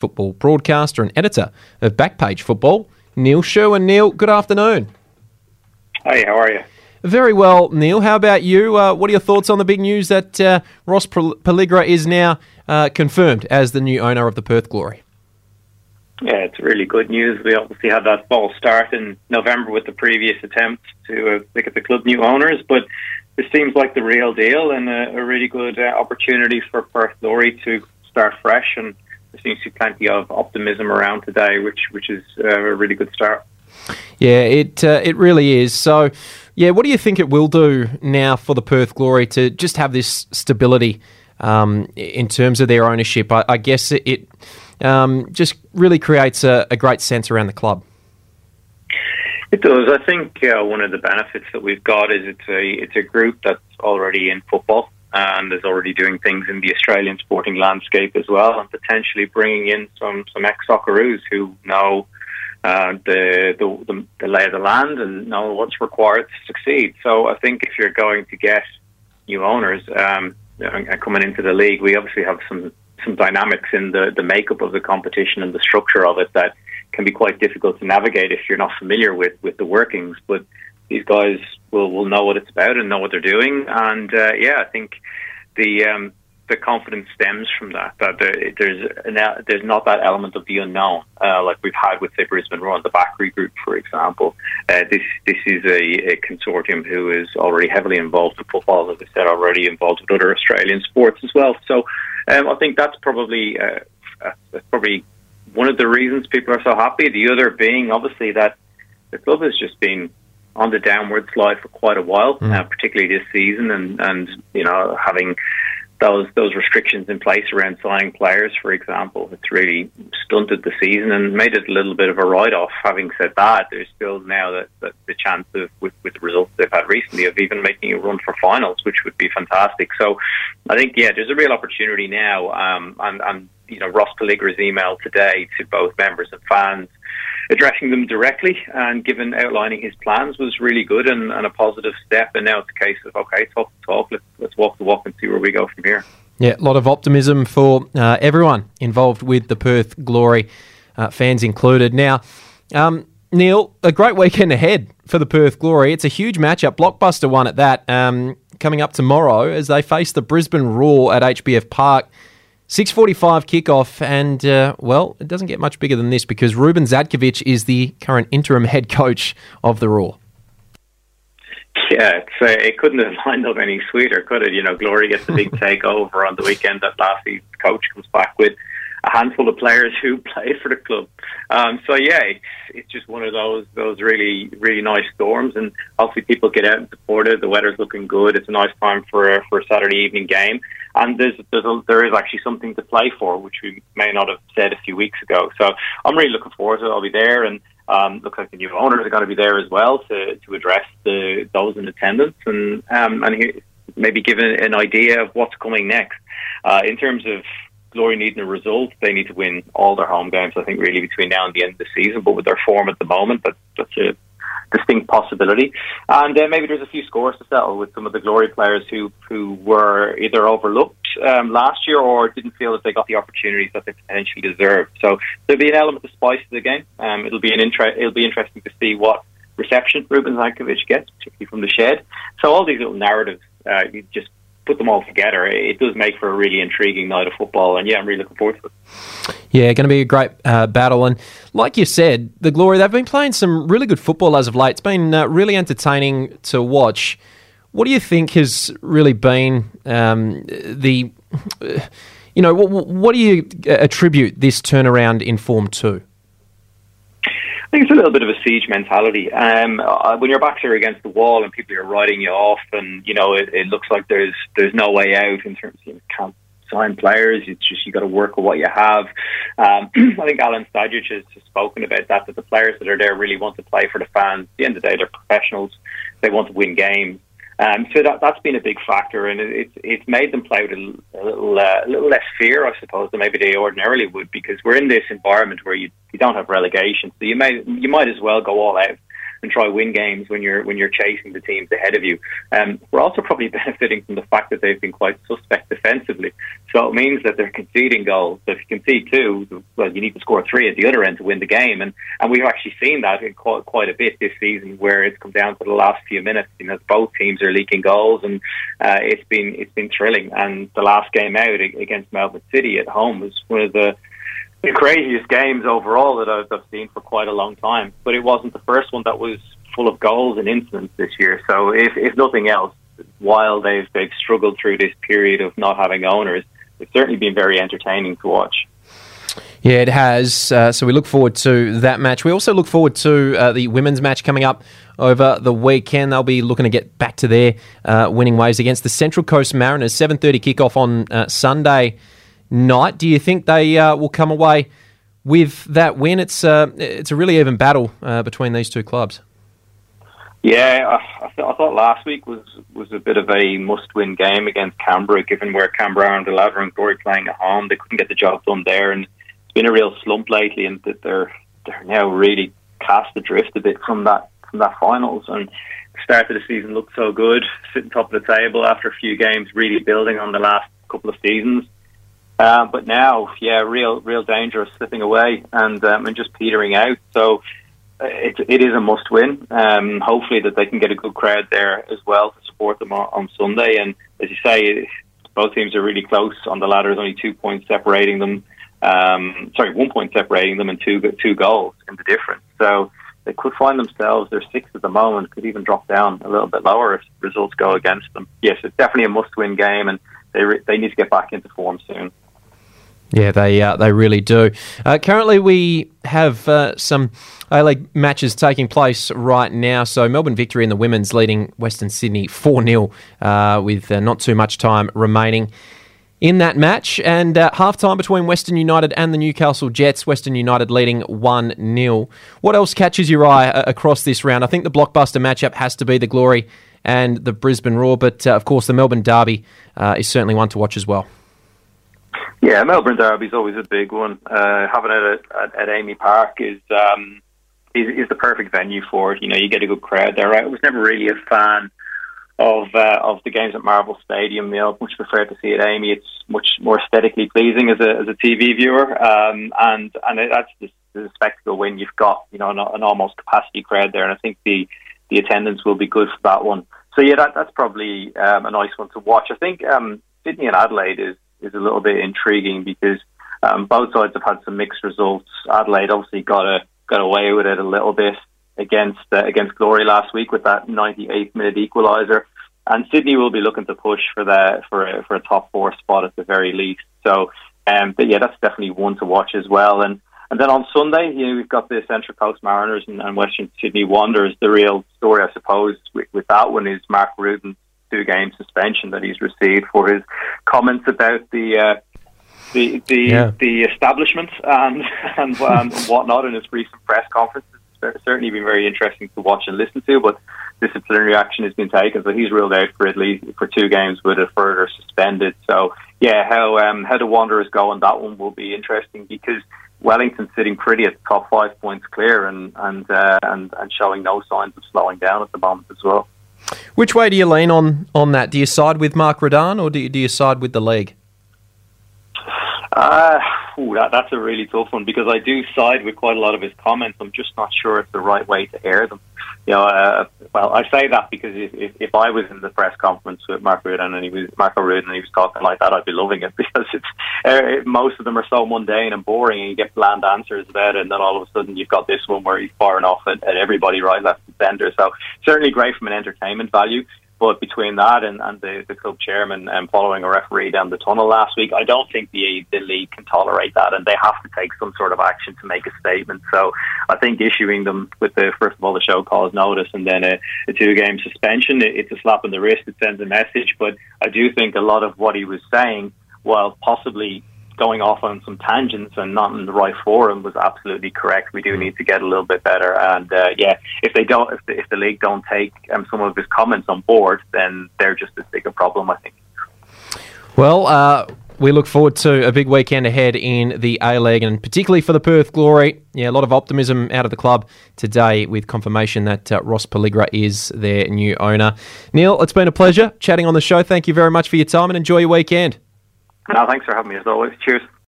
football broadcaster and editor of Back Page Football, Neil Sherwin. Neil, good afternoon. Hey, how are you? Very well, Neil. How about you? Uh, what are your thoughts on the big news that uh, Ross Pelligra is now uh, confirmed as the new owner of the Perth Glory? Yeah, it's really good news. We obviously had that false start in November with the previous attempt to uh, pick at the club new owners, but this seems like the real deal and a, a really good uh, opportunity for Perth Glory to start fresh. And there seems to be plenty of optimism around today, which which is uh, a really good start. Yeah, it uh, it really is. So, yeah, what do you think it will do now for the Perth Glory to just have this stability um, in terms of their ownership? I, I guess it, it um, just really creates a, a, great sense around the club. It does. I think uh, one of the benefits that we've got is it's a it's a group that's already in football and is already doing things in the Australian sporting landscape as well, and potentially bringing in some some ex Socceroos who know uh, the, the the lay of the land and know what's required to succeed. So I think if you're going to get new owners um, coming into the league, we obviously have some some dynamics in the, the makeup of the competition and the structure of it that can be quite difficult to navigate if you're not familiar with, with the workings. But these guys will, will know what it's about and know what they're doing. And uh, yeah, I think the um, the confidence stems from that. That there's there's not that element of the unknown uh, like we've had with say Brisbane and the Bakrie Group, for example. Uh, this this is a, a, consortium who is already heavily involved in football, as I said, already involved with other Australian sports as well. So um, I think that's probably uh, uh, probably one of the reasons people are so happy. The other being obviously that the club has just been on the downward slide for quite a while, mm. uh, particularly this season, and and you know having those those restrictions in place around signing players, for example, it's really stunted the season and made it a little bit of a write off. Having said that, there's still now that, that the chance of with, with the results they've had recently of even making a run for finals, which would be fantastic. So I think yeah, there's a real opportunity now, um, and, and you know Ross Pelligra's email today to both members and fans addressing them directly and given outlining his plans was really good and, and a positive step. And now it's a case of okay, talk the talk, let's, let's walk the walk and see where we go from here. Yeah, a lot of optimism for uh, everyone involved with the Perth Glory, uh, fans included. Now, um, Neil, a great weekend ahead for the Perth Glory. It's a huge matchup, blockbuster one at that, um, coming up tomorrow as they face the Brisbane Roar at HBF Park. 6.45 kickoff, and uh, well, it doesn't get much bigger than this because Ruben Zadkovich is the current interim head coach of the Roar. Yeah, uh, it couldn't have lined up any sweeter, could it? You know, Glory gets the big takeover on the weekend that last coach comes back with a handful of players who play for the club. Um, so yeah, it's, it's just one of those those really really nice storms, and hopefully people get out and support it. The weather's looking good. It's a nice time for a, for a Saturday evening game, and there's, there's a, there is actually something to play for, which we may not have said a few weeks ago. So I'm really looking forward to it. I'll be there, and um, looks like the new owners are going to be there as well to to address the those in attendance and um, and maybe give an, an idea of what's coming next. Uh, in terms of Glory needing a result, they need to win all their home games. I think really between now and the end of the season. But with their form at the moment, that, that's a distinct possibility. And uh, maybe there's a few scores to settle with some of the Glory players who who were either overlooked um, last year or didn't feel that they got the opportunities that they potentially deserved. So there'll be an element of spice to the game. Um, it'll be an inter- It'll be interesting to see what reception Ruben Zadkovich gets, particularly from the shed. So all these little narratives, uh, you just put them all together, it does make for a really intriguing night of football. And yeah, I'm really looking forward to it. Yeah, going to be a great uh, battle. And like you said, the Glory, they've been playing some really good football as of late. It's been uh, really entertaining to watch. What do you think has really been um, the, you know, what, what do you attribute this turnaround in form to? I think it's a little bit of a siege mentality. Um, uh, when your backs are against the wall and people are writing you off, and you know it, it looks like there's there's no way out in terms of you can't sign players. It's just you got to work with what you have. Um, I think Alen Stajcic has spoken about that. That the players that are there really want to play for the fans. At the end of the day, they're professionals. They want to win games. Um, so that that's been a big factor, and it, it's it's made them play with a, a little uh, a little less fear, I suppose, than maybe they ordinarily would, because we're in this environment where you you don't have relegation, so you may you might as well go all out and try win games when you're when you're chasing the teams ahead of you. Um, we're also probably benefiting from the fact that they've been quite suspect defensively. So it means that they're conceding goals. So if you concede two, well, you need to score three at the other end to win the game. And and we've actually seen that in quite, quite a bit this season, where it's come down to the last few minutes. You know, both teams are leaking goals, and uh, it's been it's been thrilling. And the last game out against Melbourne City at home was one of the the craziest games overall that I've, I've seen for quite a long time. But it wasn't the first one that was full of goals and incidents this year. So if, if nothing else, while they've they've struggled through this period of not having owners, it's certainly been very entertaining to watch. Yeah, it has. Uh, so we look forward to that match. We also look forward to uh, the women's match coming up over the weekend. They'll be looking to get back to their uh, winning ways against the Central Coast Mariners. Seven thirty kickoff on uh, Sunday night. Do you think they uh, will come away with that win? It's uh, it's a really even battle between these two clubs. Yeah, I, I, th- I, thought last week was, was a bit of a must-win game against Canberra, given where Canberra and the Laver and Glory playing at home. They couldn't get the job done there, and it's been a real slump lately, and that they're they're now really cast adrift a bit from that from that finals. And the start of the season looked so good, sitting top of the table after a few games, really building on the last couple of seasons. Uh, but now, yeah, real real danger of slipping away and um, and just petering out. So it, it is a must win. Um, hopefully that they can get a good crowd there as well to support them on, on Sunday. And as you say, both teams are really close on the ladder. There's only two points separating them. Um, sorry, one point separating them and two two goals in the difference. So they could find themselves they're sixth at the moment, could even drop down a little bit lower if results go against them. Yes, it's definitely a must-win game, and they re- they need to get back into form soon. Yeah, they uh, they really do. Uh, currently, we have uh, some A League matches taking place right now. So, Melbourne victory in the women's leading Western Sydney 4 0 uh, with uh, not too much time remaining in that match. And uh, half time between Western United and the Newcastle Jets, Western United leading 1 0. What else catches your eye across this round? I think the blockbuster matchup has to be the Glory and the Brisbane Roar, but of course, the Melbourne Derby is certainly one to watch as well. Yeah, Melbourne Derby is always a big one. Uh, having it at, at, at AAMI Park is, um, is is the perfect venue for it. You know, you get a good crowd there. I was never really a fan of uh, of the games at Marvel Stadium. You know, much prefer to see it at AAMI. It's much more aesthetically pleasing as a as a TV viewer, um, and and it, that's the, the spectacle when you've got you know an, an almost capacity crowd there. And I think the the attendance will be good for that one. So yeah, that, that's probably um, a nice one to watch. I think um, Sydney and Adelaide is is a little bit intriguing because um, both sides have had some mixed results. Adelaide obviously got a got away with it a little bit against uh, against Glory last week with that 98th minute equaliser, and Sydney will be looking to push for the for a, for a top four spot at the very least. So, um, but yeah, that's definitely one to watch as well. And and then on Sunday, you know, we've got the Central Coast Mariners and, and Western Sydney Wanderers. The real story, I suppose, with, with that one is Mark Rudan's two game suspension that he's received for his comments about the uh, the the, yeah. the establishment and and, and whatnot in his recent press conferences. It's certainly been very interesting to watch and listen to, but disciplinary action has been taken, so he's ruled out for at least for two games with a further suspended. So yeah, how um, how the Wanderers go on that one will be interesting because Wellington's sitting pretty at the top five points clear and and uh, and and showing no signs of slowing down at the moment as well. Which way do you lean on on that? Do you side with Mark Rudan or do you, do you side with the league? Uh, ooh, that, that's a really tough one because I do side with quite a lot of his comments. I'm just not sure it's the right way to air them. You know, uh, well, I say that because if, if, if I was in the press conference with Mark Rudan and he was Marco Rudan and he was talking like that, I'd be loving it because it's uh, most of them are so mundane and boring, and you get bland answers about it, and then all of a sudden you've got this one where he's firing off at, at everybody right, left, and centre. So certainly great from an entertainment value. But between that and, and the, the club chairman um, following a referee down the tunnel last week, I don't think the the league can tolerate that, and they have to take some sort of action to make a statement. So I think issuing them with the first of all the show cause notice and then a, a two game suspension, it, it's a slap in the wrist. It sends a message, but I do think a lot of what he was saying, while possibly going off on some tangents and not in the right forum was absolutely correct. We do need to get a little bit better, and uh, yeah, if they don't, if the, if the league don't take um, some of his comments on board, then they're just as big a problem, I think. Well. Uh we look forward to a big weekend ahead in the A League and particularly for the Perth Glory. Yeah, a lot of optimism out of the club today with confirmation that uh, Ross Pelligra is their new owner. Neil, it's been a pleasure chatting on the show. Thank you very much for your time and enjoy your weekend. No, thanks for having me as always. Cheers.